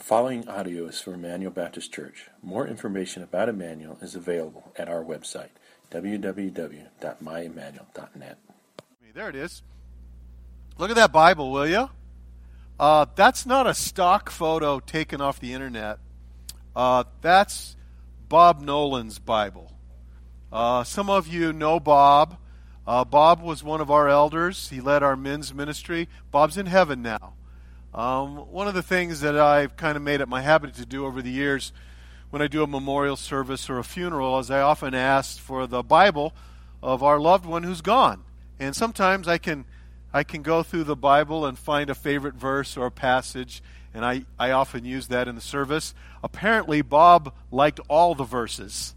Following audio is from Emmanuel Baptist Church. More information about Emmanuel is available at our website, www.myemmanuel.net. There it is. Look at that Bible, will you? Uh, that's not a stock photo taken off the internet. Uh, that's Bob Nolan's Bible. Uh, some of you know Bob. Uh, Bob was one of our elders. He led our men's ministry. Bob's in heaven now. Um, one of the things that I've kind of made it my habit to do over the years when I do a memorial service or a funeral is I often ask for the Bible of our loved one who's gone. And sometimes I can I can go through the Bible and find a favorite verse or a passage, and I, I often use that in the service. Apparently, Bob liked all the verses.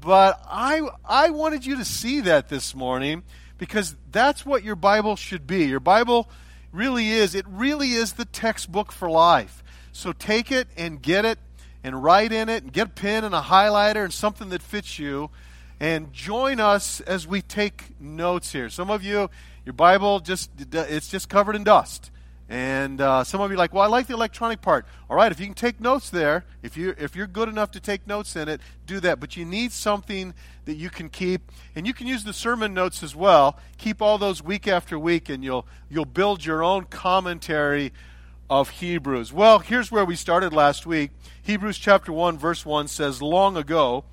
But I, I wanted you to see that this morning because that's what your Bible should be. Your Bible really is. It really is the textbook for life. So take it and get it and write in it and get a pen and a highlighter and something that fits you and join us as we take notes here. Some of you, your Bible just it's just covered in dust. And uh, some of you are like, well, I like the electronic part. All right, if you can take notes there, if you if you're good enough to take notes in it, do that. But you need something that you can keep, and you can use the sermon notes as well. Keep all those week after week, and you'll you'll build your own commentary of Hebrews. Well, here's where we started last week. Hebrews chapter one, verse one says, "Long ago,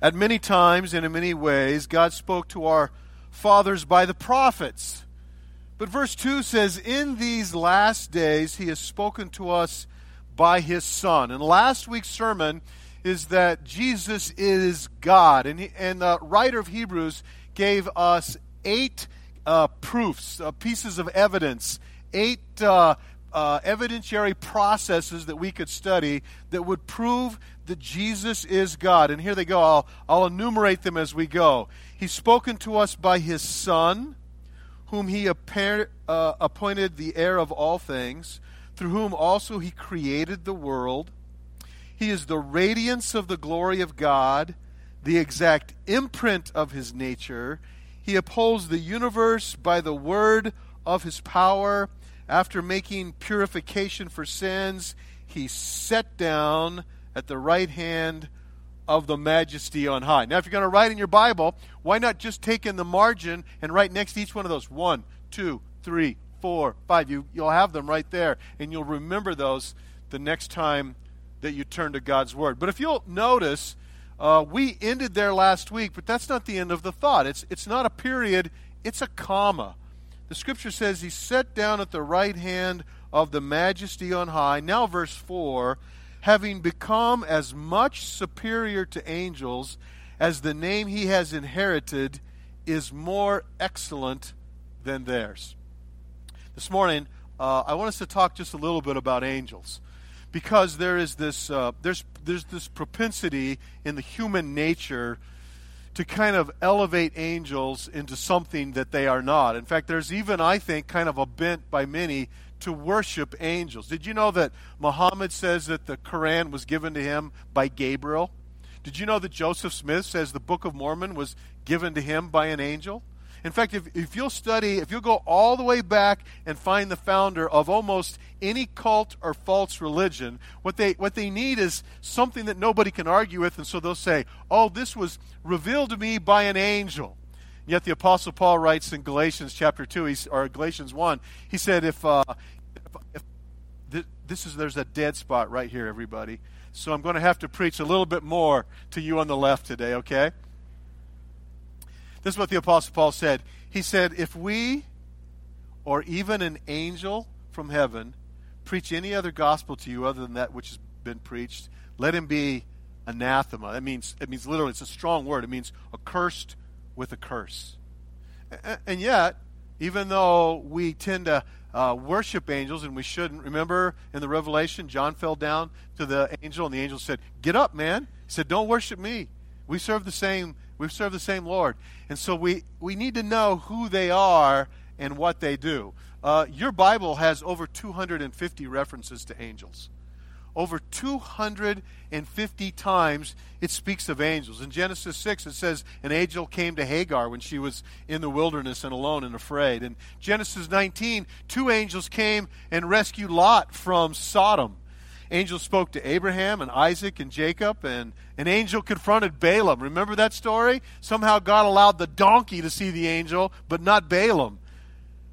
at many times and in many ways, God spoke to our fathers by the prophets." But verse 2 says, In these last days he has spoken to us by his Son. And last week's sermon is that Jesus is God. And, he, and the writer of Hebrews gave us eight uh, proofs, uh, pieces of evidence, eight uh, uh, evidentiary processes that we could study that would prove that Jesus is God. And here they go. I'll, I'll enumerate them as we go. He's spoken to us by his Son whom he appar- uh, appointed the heir of all things, through whom also he created the world. He is the radiance of the glory of God, the exact imprint of his nature. He upholds the universe by the word of his power. After making purification for sins, he sat down at the right hand of the majesty on high. Now, if you're going to write in your Bible, why not just take in the margin and write next to each one of those? One, two, three, four, five. You, you'll have them right there, and you'll remember those the next time that you turn to God's Word. But if you'll notice, uh, we ended there last week, but that's not the end of the thought. It's, it's not a period, it's a comma. The Scripture says, He sat down at the right hand of the majesty on high. Now, verse 4 having become as much superior to angels as the name he has inherited is more excellent than theirs. This morning, uh, I want us to talk just a little bit about angels because there is this uh, there's there's this propensity in the human nature to kind of elevate angels into something that they are not. In fact, there's even I think kind of a bent by many to worship angels. Did you know that Muhammad says that the Quran was given to him by Gabriel? Did you know that Joseph Smith says the Book of Mormon was given to him by an angel? In fact, if, if you'll study, if you'll go all the way back and find the founder of almost any cult or false religion, what they, what they need is something that nobody can argue with, and so they'll say, oh, this was revealed to me by an angel. Yet the Apostle Paul writes in Galatians chapter 2, or Galatians 1, he said, if, uh, if, if this is, there's a dead spot right here, everybody. So I'm going to have to preach a little bit more to you on the left today, okay? This is what the Apostle Paul said. He said, If we, or even an angel from heaven, preach any other gospel to you other than that which has been preached, let him be anathema. That means, it means literally, it's a strong word. It means accursed with a curse. And yet, even though we tend to uh, worship angels, and we shouldn't, remember in the Revelation, John fell down to the angel, and the angel said, Get up, man. He said, Don't worship me. We serve the same, we serve the same Lord. And so we, we need to know who they are and what they do. Uh, your Bible has over 250 references to angels over 250 times it speaks of angels. In Genesis 6, it says an angel came to Hagar when she was in the wilderness and alone and afraid. In Genesis 19, two angels came and rescued Lot from Sodom. Angels spoke to Abraham and Isaac and Jacob, and an angel confronted Balaam. Remember that story? Somehow God allowed the donkey to see the angel, but not Balaam.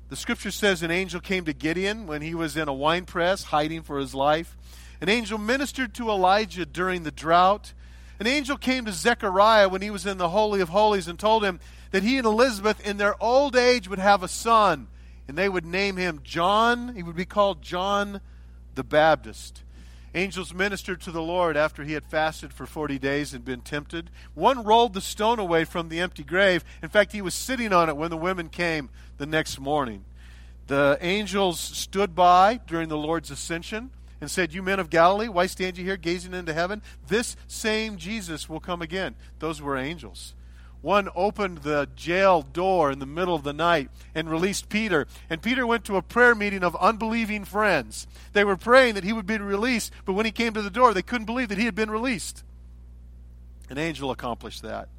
The scripture says an angel came to Gideon when he was in a wine press hiding for his life. An angel ministered to Elijah during the drought. An angel came to Zechariah when he was in the Holy of Holies and told him that he and Elizabeth in their old age would have a son, and they would name him John. He would be called John the Baptist. Angels ministered to the Lord after he had fasted for 40 days and been tempted. One rolled the stone away from the empty grave. In fact, he was sitting on it when the women came the next morning. The angels stood by during the Lord's ascension and said, You men of Galilee, why stand you here gazing into heaven? This same Jesus will come again. Those were angels. One opened the jail door in the middle of the night and released Peter. And Peter went to a prayer meeting of unbelieving friends. They were praying that he would be released, but when he came to the door, they couldn't believe that he had been released. An angel accomplished that.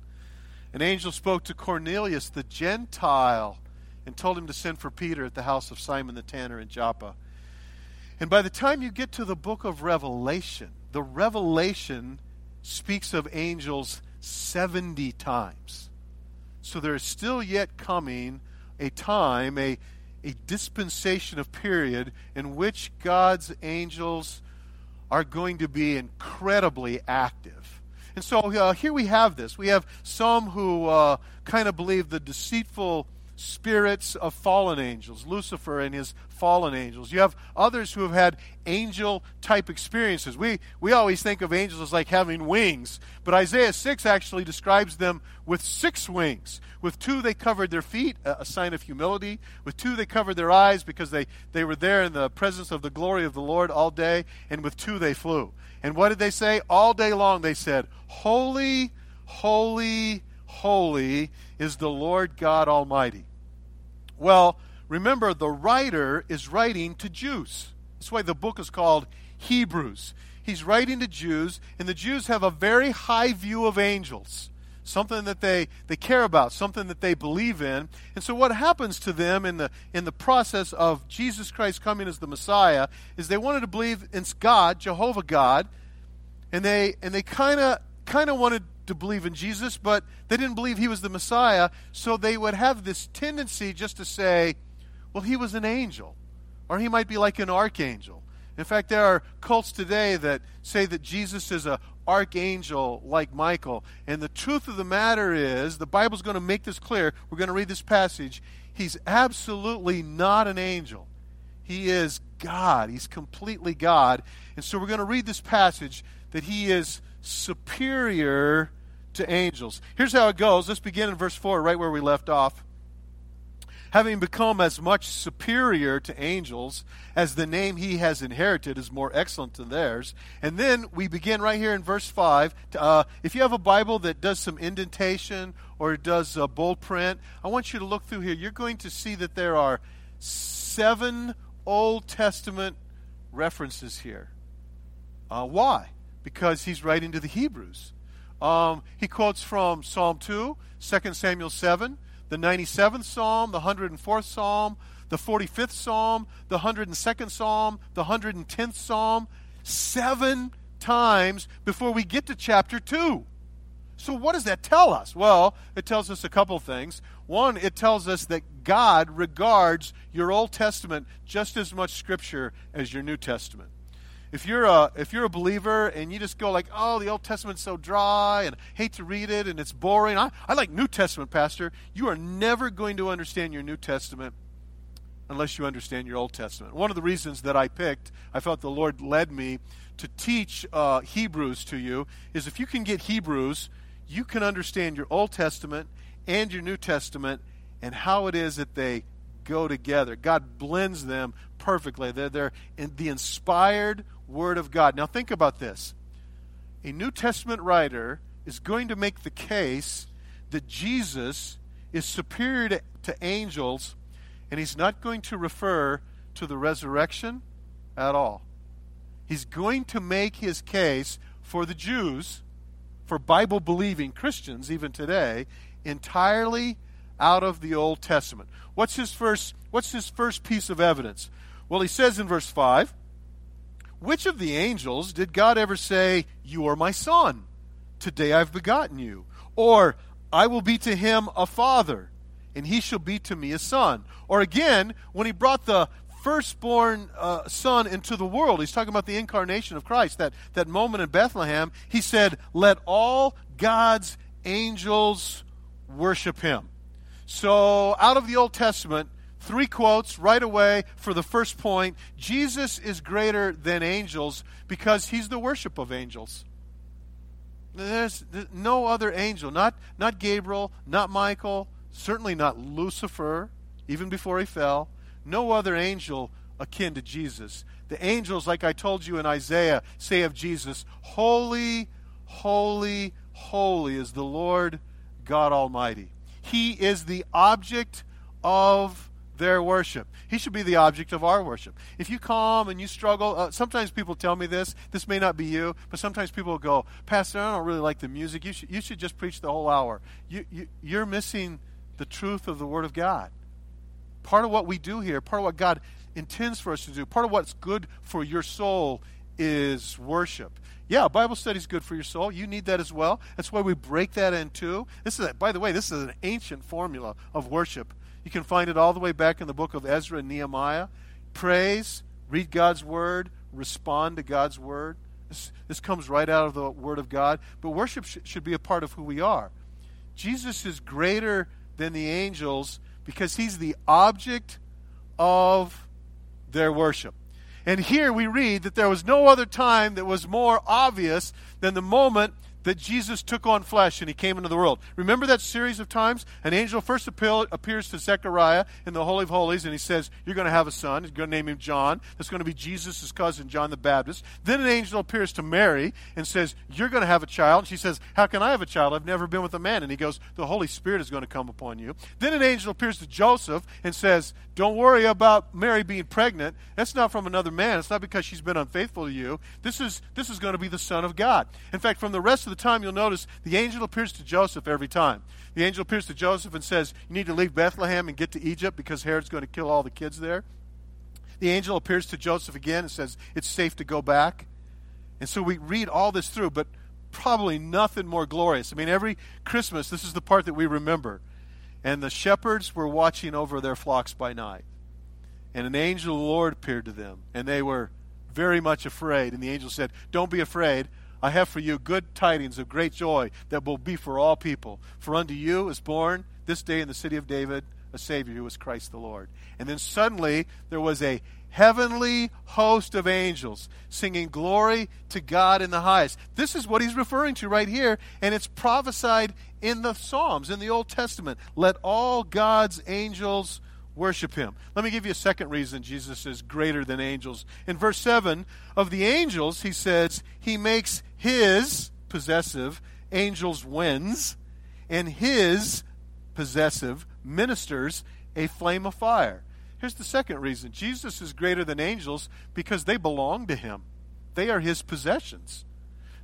An angel spoke to Cornelius, the Gentile, and told him to send for Peter at the house of Simon the tanner in Joppa. And by the time you get to the book of Revelation, the Revelation speaks of angels 70 times. So there is still yet coming a time, a, a dispensation of period in which God's angels are going to be incredibly active. And so uh, here we have this. We have some who uh, kind of believe the deceitful spirits of fallen angels, Lucifer and his fallen angels. You have others who have had angel type experiences. We, we always think of angels as like having wings, but Isaiah 6 actually describes them with six wings. With two, they covered their feet, a sign of humility. With two, they covered their eyes because they, they were there in the presence of the glory of the Lord all day. And with two, they flew. And what did they say? All day long, they said, Holy, holy, holy is the Lord God Almighty. Well, remember, the writer is writing to Jews. That's why the book is called Hebrews. He's writing to Jews, and the Jews have a very high view of angels, something that they, they care about, something that they believe in. And so, what happens to them in the, in the process of Jesus Christ coming as the Messiah is they wanted to believe in God, Jehovah God, and they, and they kind of kind of wanted to believe in Jesus, but they didn't believe he was the Messiah, so they would have this tendency just to say, well, he was an angel, or he might be like an archangel. In fact, there are cults today that say that Jesus is an archangel like Michael. And the truth of the matter is, the Bible's going to make this clear. We're going to read this passage. He's absolutely not an angel. He is God. He's completely God. And so we're going to read this passage that he is superior to angels. Here's how it goes. Let's begin in verse 4, right where we left off. Having become as much superior to angels as the name he has inherited is more excellent than theirs. And then we begin right here in verse 5. Uh, if you have a Bible that does some indentation or does a bold print, I want you to look through here. You're going to see that there are seven Old Testament references here. Uh, why? Because he's writing to the Hebrews. Um, he quotes from Psalm 2, 2 Samuel 7, the 97th Psalm, the 104th Psalm, the 45th Psalm, the 102nd Psalm, the 110th Psalm, seven times before we get to chapter 2. So, what does that tell us? Well, it tells us a couple things. One, it tells us that God regards your Old Testament just as much Scripture as your New Testament if you're a if you're a believer and you just go like, oh, the Old Testament's so dry and hate to read it and it's boring. I, I like New Testament, Pastor. You are never going to understand your New Testament unless you understand your Old Testament. One of the reasons that I picked, I felt the Lord led me to teach uh, Hebrews to you, is if you can get Hebrews, you can understand your Old Testament and your New Testament and how it is that they go together. God blends them perfectly. They're, they're the inspired Word of God. Now, think about this. A New Testament writer is going to make the case that Jesus is superior to, to angels, and he's not going to refer to the resurrection at all. He's going to make his case for the Jews, for Bible believing Christians, even today, entirely out of the Old Testament. What's his first what's his first piece of evidence? Well, he says in verse 5, which of the angels did God ever say, You are my son? Today I've begotten you. Or, I will be to him a father, and he shall be to me a son. Or again, when he brought the firstborn uh, son into the world, he's talking about the incarnation of Christ, that, that moment in Bethlehem, he said, Let all God's angels worship him. So, out of the Old Testament, Three quotes right away for the first point. Jesus is greater than angels because he's the worship of angels. There's no other angel, not, not Gabriel, not Michael, certainly not Lucifer, even before he fell. No other angel akin to Jesus. The angels, like I told you in Isaiah, say of Jesus, Holy, holy, holy is the Lord God Almighty. He is the object of their worship. He should be the object of our worship. If you come and you struggle, uh, sometimes people tell me this. This may not be you, but sometimes people go, Pastor, I don't really like the music. You should, you should just preach the whole hour. You, you, you're missing the truth of the Word of God. Part of what we do here, part of what God intends for us to do, part of what's good for your soul is worship. Yeah, Bible study is good for your soul. You need that as well. That's why we break that in two. This is, by the way, this is an ancient formula of worship you can find it all the way back in the book of Ezra and Nehemiah. Praise, read God's word, respond to God's word. This, this comes right out of the word of God. But worship sh- should be a part of who we are. Jesus is greater than the angels because he's the object of their worship. And here we read that there was no other time that was more obvious than the moment that Jesus took on flesh and he came into the world. Remember that series of times? An angel first appears to Zechariah in the Holy of Holies and he says, You're going to have a son. He's going to name him John. That's going to be Jesus' cousin, John the Baptist. Then an angel appears to Mary and says, You're going to have a child. And she says, How can I have a child? I've never been with a man. And he goes, The Holy Spirit is going to come upon you. Then an angel appears to Joseph and says, Don't worry about Mary being pregnant. That's not from another man. It's not because she's been unfaithful to you. This is, this is going to be the Son of God. In fact, from the rest of the the time, you'll notice the angel appears to Joseph every time. The angel appears to Joseph and says, You need to leave Bethlehem and get to Egypt because Herod's going to kill all the kids there. The angel appears to Joseph again and says, It's safe to go back. And so we read all this through, but probably nothing more glorious. I mean, every Christmas, this is the part that we remember. And the shepherds were watching over their flocks by night. And an angel of the Lord appeared to them, and they were very much afraid. And the angel said, Don't be afraid. I have for you good tidings of great joy that will be for all people. For unto you is born this day in the city of David a Savior who is Christ the Lord. And then suddenly there was a heavenly host of angels singing glory to God in the highest. This is what he's referring to right here, and it's prophesied in the Psalms, in the Old Testament. Let all God's angels worship him. Let me give you a second reason Jesus is greater than angels. In verse 7, of the angels, he says, he makes his possessive angels winds, and his possessive ministers a flame of fire. Here's the second reason Jesus is greater than angels because they belong to him, they are his possessions.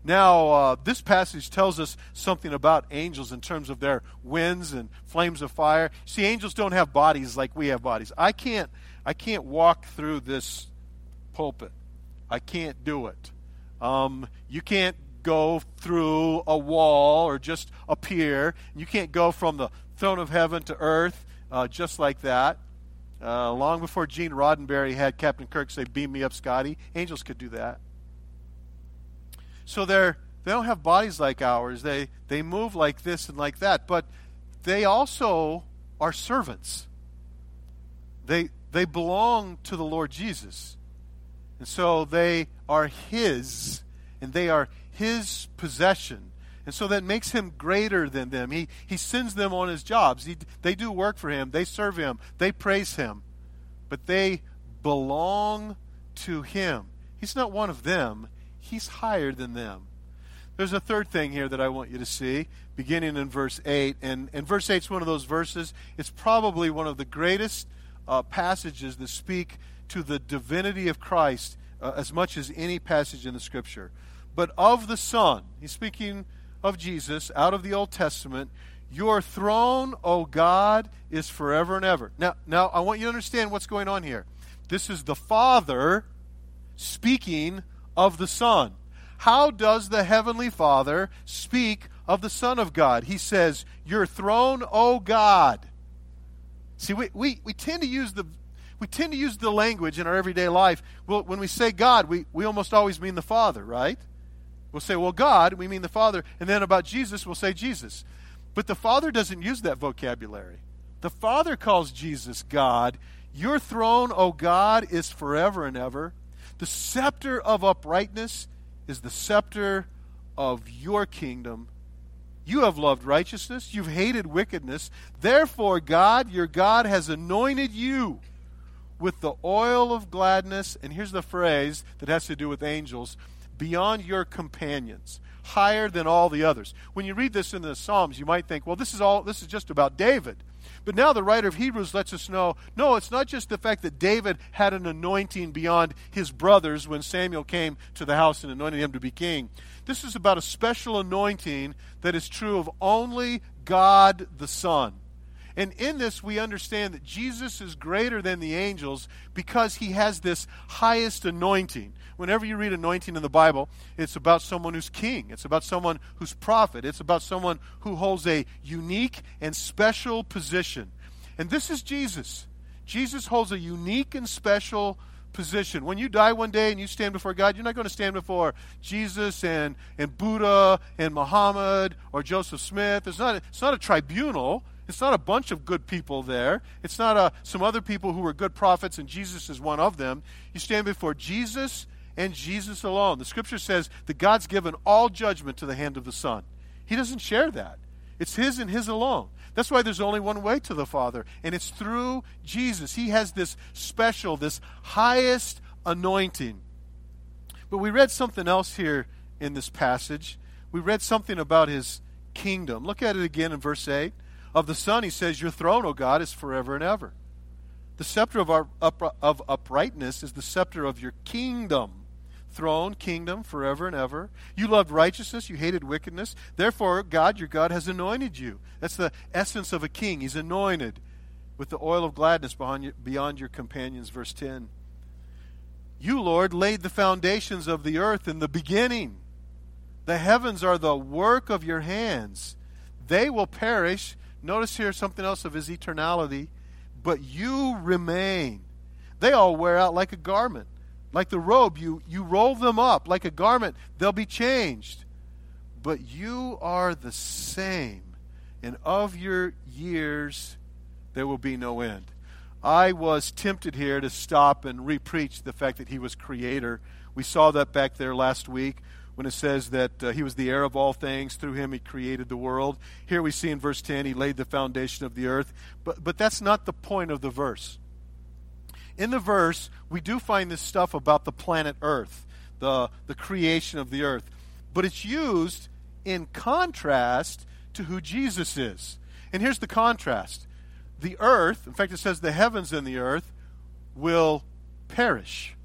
Now, uh, this passage tells us something about angels in terms of their winds and flames of fire. See, angels don't have bodies like we have bodies. I can't, I can't walk through this pulpit. I can't do it. Um, you can't go through a wall or just appear. You can't go from the throne of heaven to earth uh, just like that. Uh, long before Gene Roddenberry had Captain Kirk say, Beam me up, Scotty, angels could do that. So they're they don't have bodies like ours. They they move like this and like that, but they also are servants. They they belong to the Lord Jesus. And so they are his and they are his possession. And so that makes him greater than them. He, he sends them on his jobs. He, they do work for him. They serve him. They praise him. But they belong to him. He's not one of them. He's higher than them. There's a third thing here that I want you to see, beginning in verse 8. And, and verse 8 is one of those verses. It's probably one of the greatest uh, passages that speak to the divinity of Christ uh, as much as any passage in the Scripture. But of the Son, he's speaking of Jesus out of the Old Testament. Your throne, O God, is forever and ever. Now, now I want you to understand what's going on here. This is the Father speaking of the Son. How does the Heavenly Father speak of the Son of God? He says, Your throne, O God. See, we, we, we tend to use the we tend to use the language in our everyday life. Well, when we say God, we, we almost always mean the Father, right? We'll say, well, God, we mean the Father. And then about Jesus, we'll say Jesus. But the Father doesn't use that vocabulary. The Father calls Jesus God. Your throne, O God, is forever and ever. The scepter of uprightness is the scepter of your kingdom. You have loved righteousness, you've hated wickedness. Therefore, God, your God, has anointed you with the oil of gladness. And here's the phrase that has to do with angels beyond your companions, higher than all the others. When you read this in the Psalms, you might think, well, this is all this is just about David. But now the writer of Hebrews lets us know no, it's not just the fact that David had an anointing beyond his brothers when Samuel came to the house and anointed him to be king. This is about a special anointing that is true of only God the Son. And in this, we understand that Jesus is greater than the angels because he has this highest anointing. Whenever you read anointing in the Bible, it's about someone who's king, it's about someone who's prophet, it's about someone who holds a unique and special position. And this is Jesus. Jesus holds a unique and special position. When you die one day and you stand before God, you're not going to stand before Jesus and, and Buddha and Muhammad or Joseph Smith. It's not, it's not a tribunal. It's not a bunch of good people there. It's not a, uh, some other people who were good prophets and Jesus is one of them. You stand before Jesus and Jesus alone. The scripture says that God's given all judgment to the hand of the Son. He doesn't share that. It's His and His alone. That's why there's only one way to the Father, and it's through Jesus. He has this special, this highest anointing. But we read something else here in this passage. We read something about His kingdom. Look at it again in verse 8. Of the Son, he says, Your throne, O God, is forever and ever. The scepter of, our, of uprightness is the scepter of your kingdom. Throne, kingdom, forever and ever. You loved righteousness, you hated wickedness. Therefore, God, your God, has anointed you. That's the essence of a king. He's anointed with the oil of gladness beyond your companions. Verse 10. You, Lord, laid the foundations of the earth in the beginning. The heavens are the work of your hands. They will perish, Notice here something else of his eternality. But you remain. They all wear out like a garment. Like the robe, you, you roll them up like a garment. They'll be changed. But you are the same. And of your years, there will be no end. I was tempted here to stop and repreach the fact that he was creator. We saw that back there last week when it says that uh, he was the heir of all things, through him he created the world. Here we see in verse 10 he laid the foundation of the earth. But, but that's not the point of the verse. In the verse, we do find this stuff about the planet Earth, the, the creation of the earth. But it's used in contrast to who Jesus is. And here's the contrast the earth, in fact, it says the heavens and the earth will perish.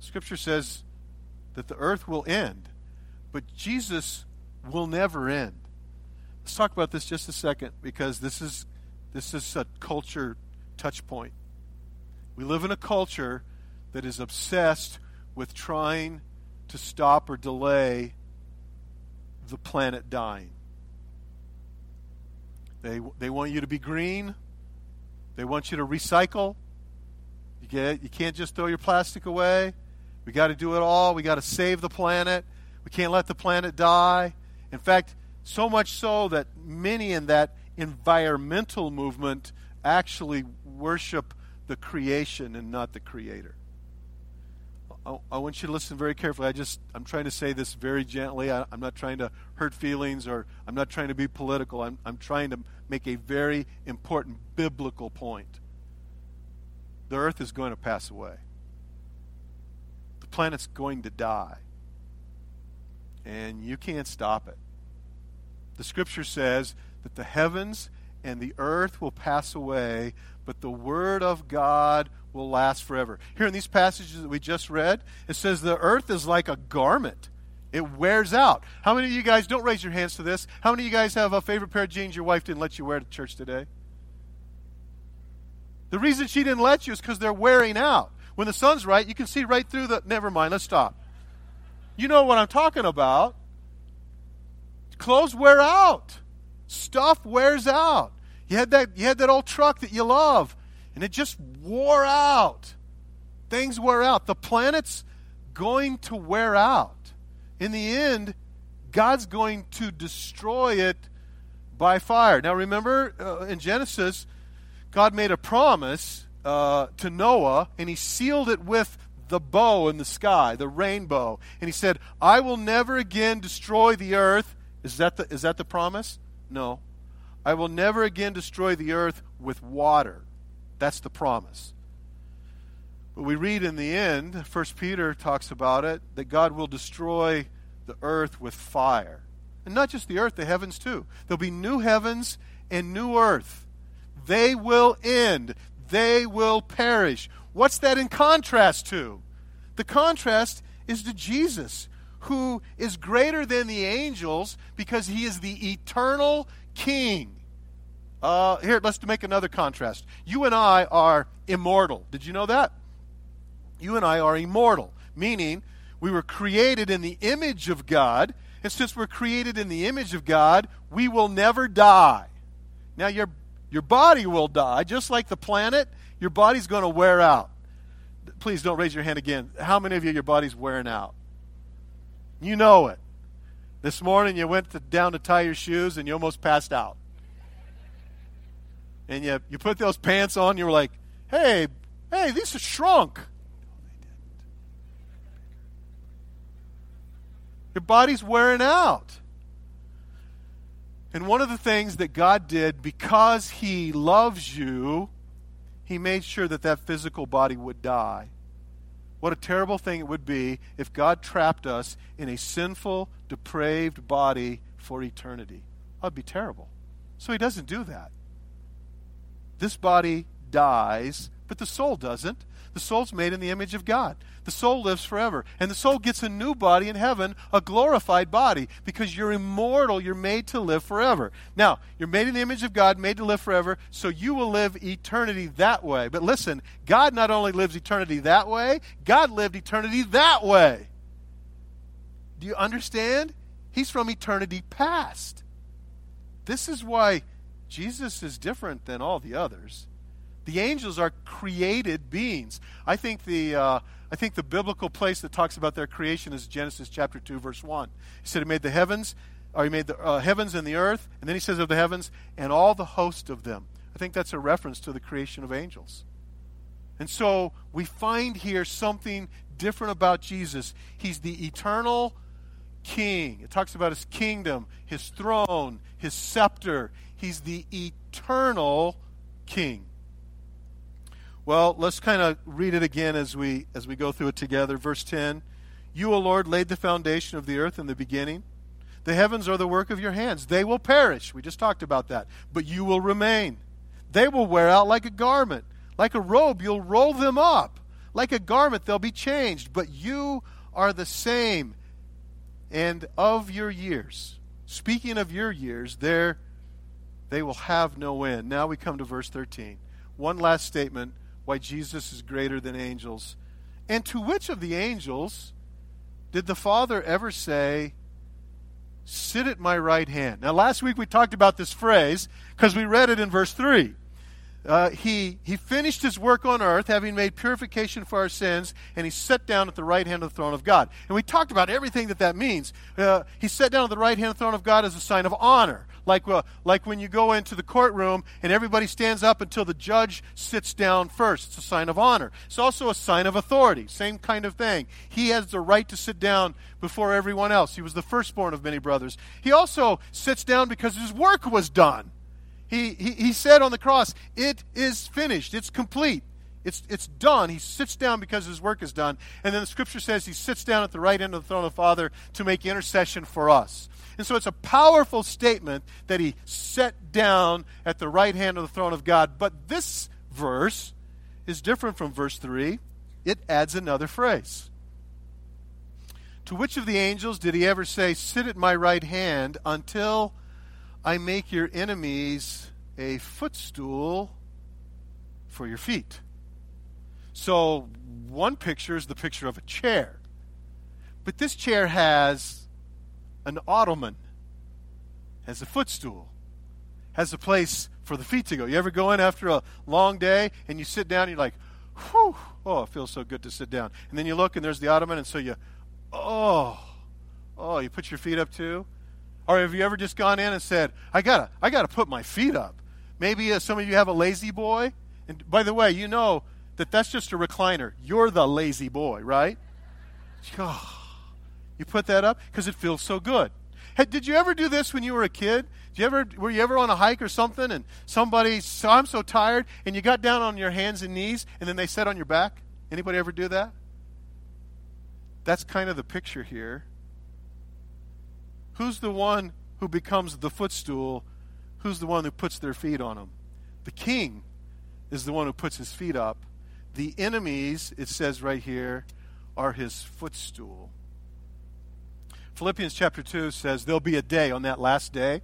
Scripture says that the earth will end, but Jesus will never end. Let's talk about this just a second because this is this is a culture touch point. We live in a culture that is obsessed with trying to stop or delay the planet dying. They, they want you to be green. They want you to recycle. You get you can't just throw your plastic away. We got to do it all. We got to save the planet. We can't let the planet die. In fact, so much so that many in that environmental movement actually worship the creation and not the creator. I, want you to listen very carefully. I just I'm trying to say this very gently. I, am not trying to hurt feelings or I'm not trying to be political. I'm I'm trying to make a very important biblical point. The earth is going to pass away planet's going to die. And you can't stop it. The scripture says that the heavens and the earth will pass away, but the word of God will last forever. Here in these passages that we just read, it says the earth is like a garment. It wears out. How many of you guys, don't raise your hands to this, how many of you guys have a favorite pair of jeans your wife didn't let you wear to church today? The reason she didn't let you is because they're wearing out. When the sun's right, you can see right through the. Never mind, let's stop. You know what I'm talking about. Clothes wear out, stuff wears out. You had that, you had that old truck that you love, and it just wore out. Things wear out. The planet's going to wear out. In the end, God's going to destroy it by fire. Now, remember uh, in Genesis, God made a promise uh, to Noah, and he sealed it with the bow in the sky, the rainbow. And he said, I will never again destroy the earth. Is that the, is that the promise? No. I will never again destroy the earth with water. That's the promise. But we read in the end, First Peter talks about it, that God will destroy the earth with fire. And not just the earth, the heavens too. There'll be new heavens and new earth. They will end. They will perish. What's that in contrast to? The contrast is to Jesus, who is greater than the angels because he is the eternal king. Uh, here, let's make another contrast. You and I are immortal. Did you know that? You and I are immortal, meaning we were created in the image of God, and since we're created in the image of God, we will never die. Now, your, your body will die, just like the planet, your body's going to wear out. Please don't raise your hand again. How many of you, your body's wearing out? You know it. This morning you went to, down to tie your shoes and you almost passed out. And you, you put those pants on, you were like, hey, hey, these are shrunk. Your body's wearing out. And one of the things that God did because He loves you he made sure that that physical body would die. What a terrible thing it would be if God trapped us in a sinful, depraved body for eternity. That would be terrible. So he doesn't do that. This body dies, but the soul doesn't. The soul's made in the image of God. The soul lives forever. And the soul gets a new body in heaven, a glorified body, because you're immortal. You're made to live forever. Now, you're made in the image of God, made to live forever, so you will live eternity that way. But listen, God not only lives eternity that way, God lived eternity that way. Do you understand? He's from eternity past. This is why Jesus is different than all the others. The angels are created beings. I think the uh, I think the biblical place that talks about their creation is Genesis chapter two, verse one. He said he made the heavens, or he made the uh, heavens and the earth, and then he says of the heavens and all the host of them. I think that's a reference to the creation of angels. And so we find here something different about Jesus. He's the eternal king. It talks about his kingdom, his throne, his scepter. He's the eternal king. Well, let's kind of read it again as we as we go through it together. Verse 10. You, O Lord, laid the foundation of the earth in the beginning. The heavens are the work of your hands. They will perish. We just talked about that. But you will remain. They will wear out like a garment. Like a robe, you'll roll them up. Like a garment, they'll be changed. But you are the same. And of your years, speaking of your years, there they will have no end. Now we come to verse 13. One last statement why Jesus is greater than angels. And to which of the angels did the Father ever say, Sit at my right hand? Now, last week we talked about this phrase because we read it in verse 3. Uh, he, he finished his work on earth, having made purification for our sins, and he sat down at the right hand of the throne of God. And we talked about everything that that means. Uh, he sat down at the right hand of the throne of God as a sign of honor. Like, uh, like when you go into the courtroom and everybody stands up until the judge sits down first. It's a sign of honor. It's also a sign of authority. Same kind of thing. He has the right to sit down before everyone else. He was the firstborn of many brothers. He also sits down because his work was done. He, he, he said on the cross, It is finished, it's complete. It's, it's done. He sits down because his work is done. And then the scripture says he sits down at the right end of the throne of the Father to make intercession for us. And so it's a powerful statement that he set down at the right hand of the throne of God. But this verse is different from verse 3. It adds another phrase. To which of the angels did he ever say, Sit at my right hand until I make your enemies a footstool for your feet? So, one picture is the picture of a chair. But this chair has an ottoman, has a footstool, has a place for the feet to go. You ever go in after a long day and you sit down and you're like, whew, oh, it feels so good to sit down. And then you look and there's the ottoman, and so you, oh, oh, you put your feet up too. Or have you ever just gone in and said, I gotta, I gotta put my feet up? Maybe uh, some of you have a lazy boy. And by the way, you know that that's just a recliner. You're the lazy boy, right? Oh, you put that up because it feels so good. Hey, did you ever do this when you were a kid? Did you ever were you ever on a hike or something and somebody so I'm so tired and you got down on your hands and knees and then they sat on your back? Anybody ever do that? That's kind of the picture here. Who's the one who becomes the footstool? Who's the one who puts their feet on them? The king is the one who puts his feet up. The enemies, it says right here, are his footstool. Philippians chapter 2 says there'll be a day on that last day.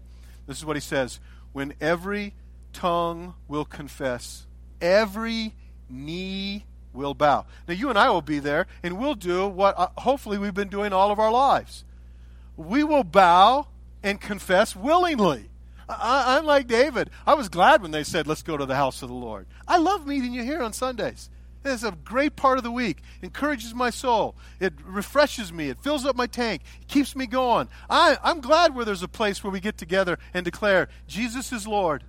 This is what he says when every tongue will confess, every knee will bow. Now, you and I will be there, and we'll do what uh, hopefully we've been doing all of our lives. We will bow and confess willingly. I, am like David. I was glad when they said, let's go to the house of the Lord. I love meeting you here on Sundays. It's a great part of the week. Encourages my soul. It refreshes me. It fills up my tank. It keeps me going. I, I'm glad where there's a place where we get together and declare Jesus is Lord.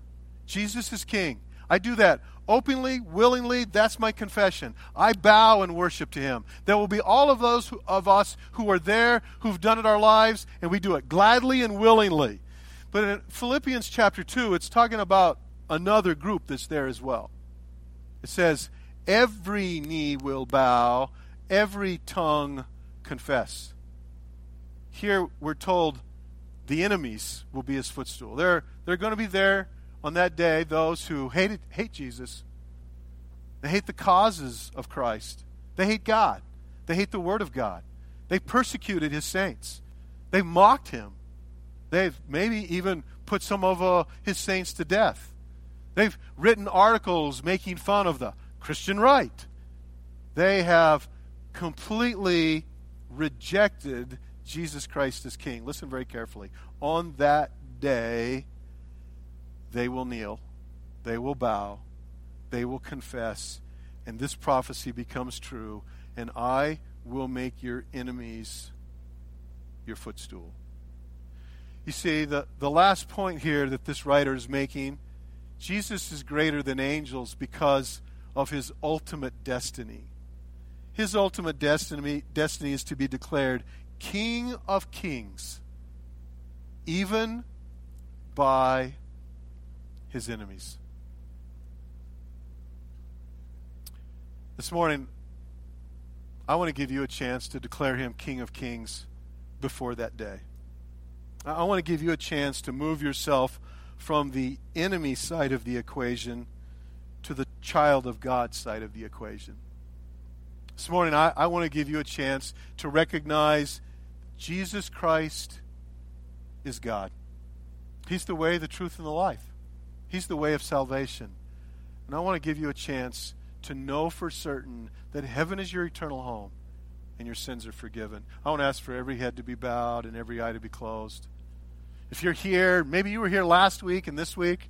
Jesus is King. I do that openly, willingly. That's my confession. I bow and worship to Him. There will be all of those who, of us who are there, who've done it our lives, and we do it gladly and willingly. But in Philippians chapter 2, it's talking about another group that's there as well. It says, Every knee will bow, every tongue confess. Here we're told the enemies will be his footstool. They're, they're going to be there on that day, those who hate, hate Jesus. They hate the causes of Christ. They hate God. They hate the Word of God. They persecuted his saints. They mocked him. They've maybe even put some of uh, his saints to death. They've written articles making fun of the Christian right. They have completely rejected Jesus Christ as King. Listen very carefully. On that day, they will kneel, they will bow, they will confess, and this prophecy becomes true, and I will make your enemies your footstool. You see, the, the last point here that this writer is making Jesus is greater than angels because of his ultimate destiny. His ultimate destiny, destiny is to be declared King of Kings, even by his enemies. This morning, I want to give you a chance to declare him King of Kings before that day. I want to give you a chance to move yourself from the enemy side of the equation to the child of God side of the equation. This morning, I, I want to give you a chance to recognize Jesus Christ is God. He's the way, the truth, and the life. He's the way of salvation. And I want to give you a chance to know for certain that heaven is your eternal home and your sins are forgiven. I want to ask for every head to be bowed and every eye to be closed. If you're here, maybe you were here last week and this week,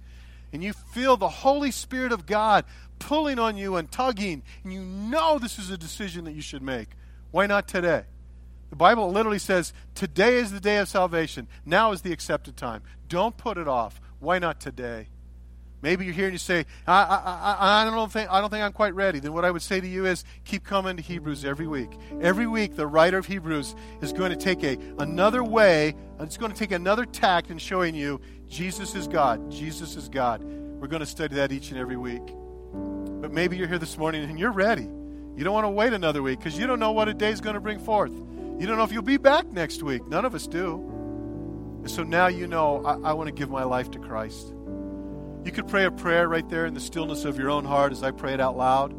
and you feel the Holy Spirit of God pulling on you and tugging, and you know this is a decision that you should make, why not today? The Bible literally says, Today is the day of salvation. Now is the accepted time. Don't put it off. Why not today? Maybe you're here and you say, I, I, I, I, don't think, I don't think I'm quite ready. Then what I would say to you is keep coming to Hebrews every week. Every week, the writer of Hebrews is going to take a, another way, it's going to take another tact in showing you Jesus is God. Jesus is God. We're going to study that each and every week. But maybe you're here this morning and you're ready. You don't want to wait another week because you don't know what a day is going to bring forth. You don't know if you'll be back next week. None of us do. And so now you know I, I want to give my life to Christ. You could pray a prayer right there in the stillness of your own heart as I pray it out loud.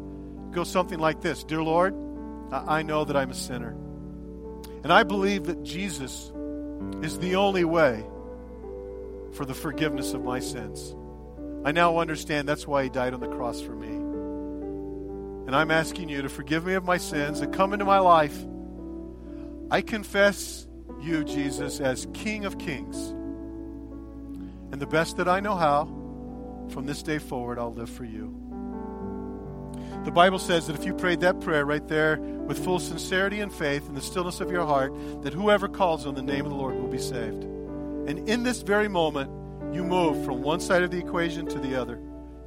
go something like this Dear Lord, I know that I'm a sinner. And I believe that Jesus is the only way for the forgiveness of my sins. I now understand that's why he died on the cross for me. And I'm asking you to forgive me of my sins and come into my life. I confess you, Jesus, as King of Kings. And the best that I know how, from this day forward, I'll live for you. The Bible says that if you prayed that prayer right there with full sincerity and faith in the stillness of your heart, that whoever calls on the name of the Lord will be saved. And in this very moment, you move from one side of the equation to the other.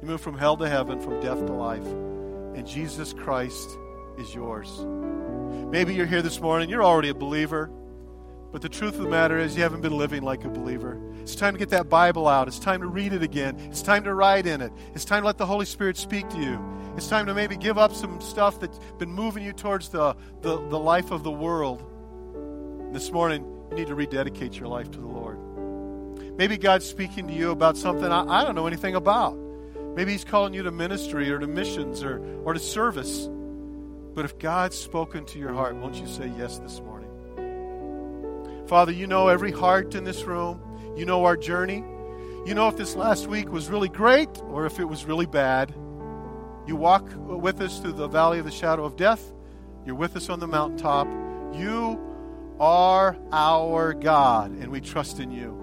You move from hell to heaven, from death to life. And Jesus Christ is yours. Maybe you're here this morning, you're already a believer. But the truth of the matter is, you haven't been living like a believer. It's time to get that Bible out. It's time to read it again. It's time to write in it. It's time to let the Holy Spirit speak to you. It's time to maybe give up some stuff that's been moving you towards the, the, the life of the world. This morning, you need to rededicate your life to the Lord. Maybe God's speaking to you about something I, I don't know anything about. Maybe He's calling you to ministry or to missions or, or to service. But if God's spoken to your heart, won't you say yes this morning? Father, you know every heart in this room. You know our journey. You know if this last week was really great or if it was really bad. You walk with us through the valley of the shadow of death. You're with us on the mountaintop. You are our God, and we trust in you.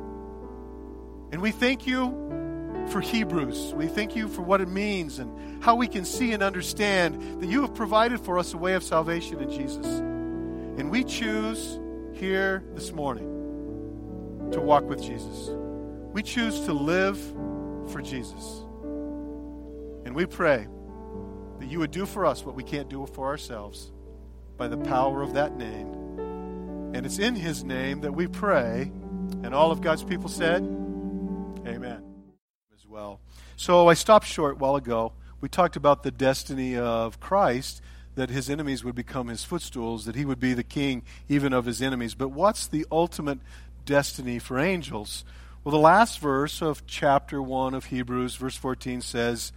And we thank you for Hebrews. We thank you for what it means and how we can see and understand that you have provided for us a way of salvation in Jesus. And we choose here this morning to walk with Jesus. We choose to live for Jesus. And we pray that you would do for us what we can't do for ourselves by the power of that name. And it's in his name that we pray. And all of God's people said, Amen. As well. So I stopped short a while ago. We talked about the destiny of Christ that his enemies would become his footstools, that he would be the king even of his enemies. But what's the ultimate destiny for angels? Well, the last verse of chapter 1 of Hebrews, verse 14, says,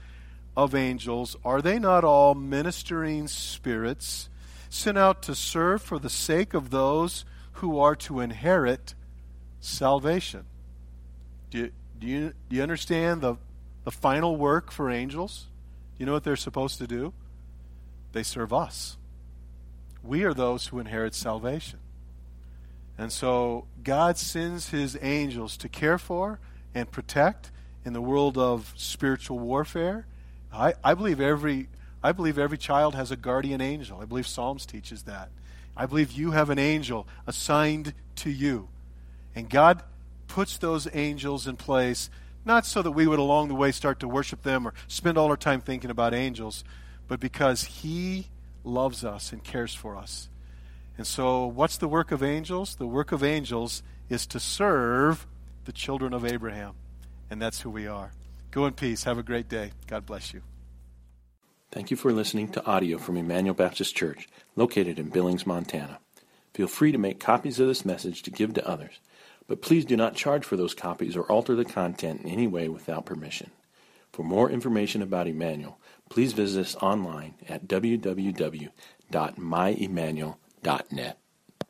Of angels, are they not all ministering spirits sent out to serve for the sake of those who are to inherit salvation? Do you, do you, do you understand the, the final work for angels? Do you know what they're supposed to do? They serve us. We are those who inherit salvation. And so God sends his angels to care for and protect in the world of spiritual warfare. I, I, believe every I believe every child has a guardian angel. I believe Psalms teaches that. I believe you have an angel assigned to you. And God puts those angels in place not so that we would along the way start to worship them or spend all our time thinking about angels, but because He loves us and cares for us. And so, what's the work of angels? The work of angels is to serve the children of Abraham. And that's who we are. Go in peace. Have a great day. God bless you. Thank you for listening to audio from Emmanuel Baptist Church, located in Billings, Montana. Feel free to make copies of this message to give to others, but please do not charge for those copies or alter the content in any way without permission. For more information about Emmanuel, please visit us online at www.myemmanuel.net.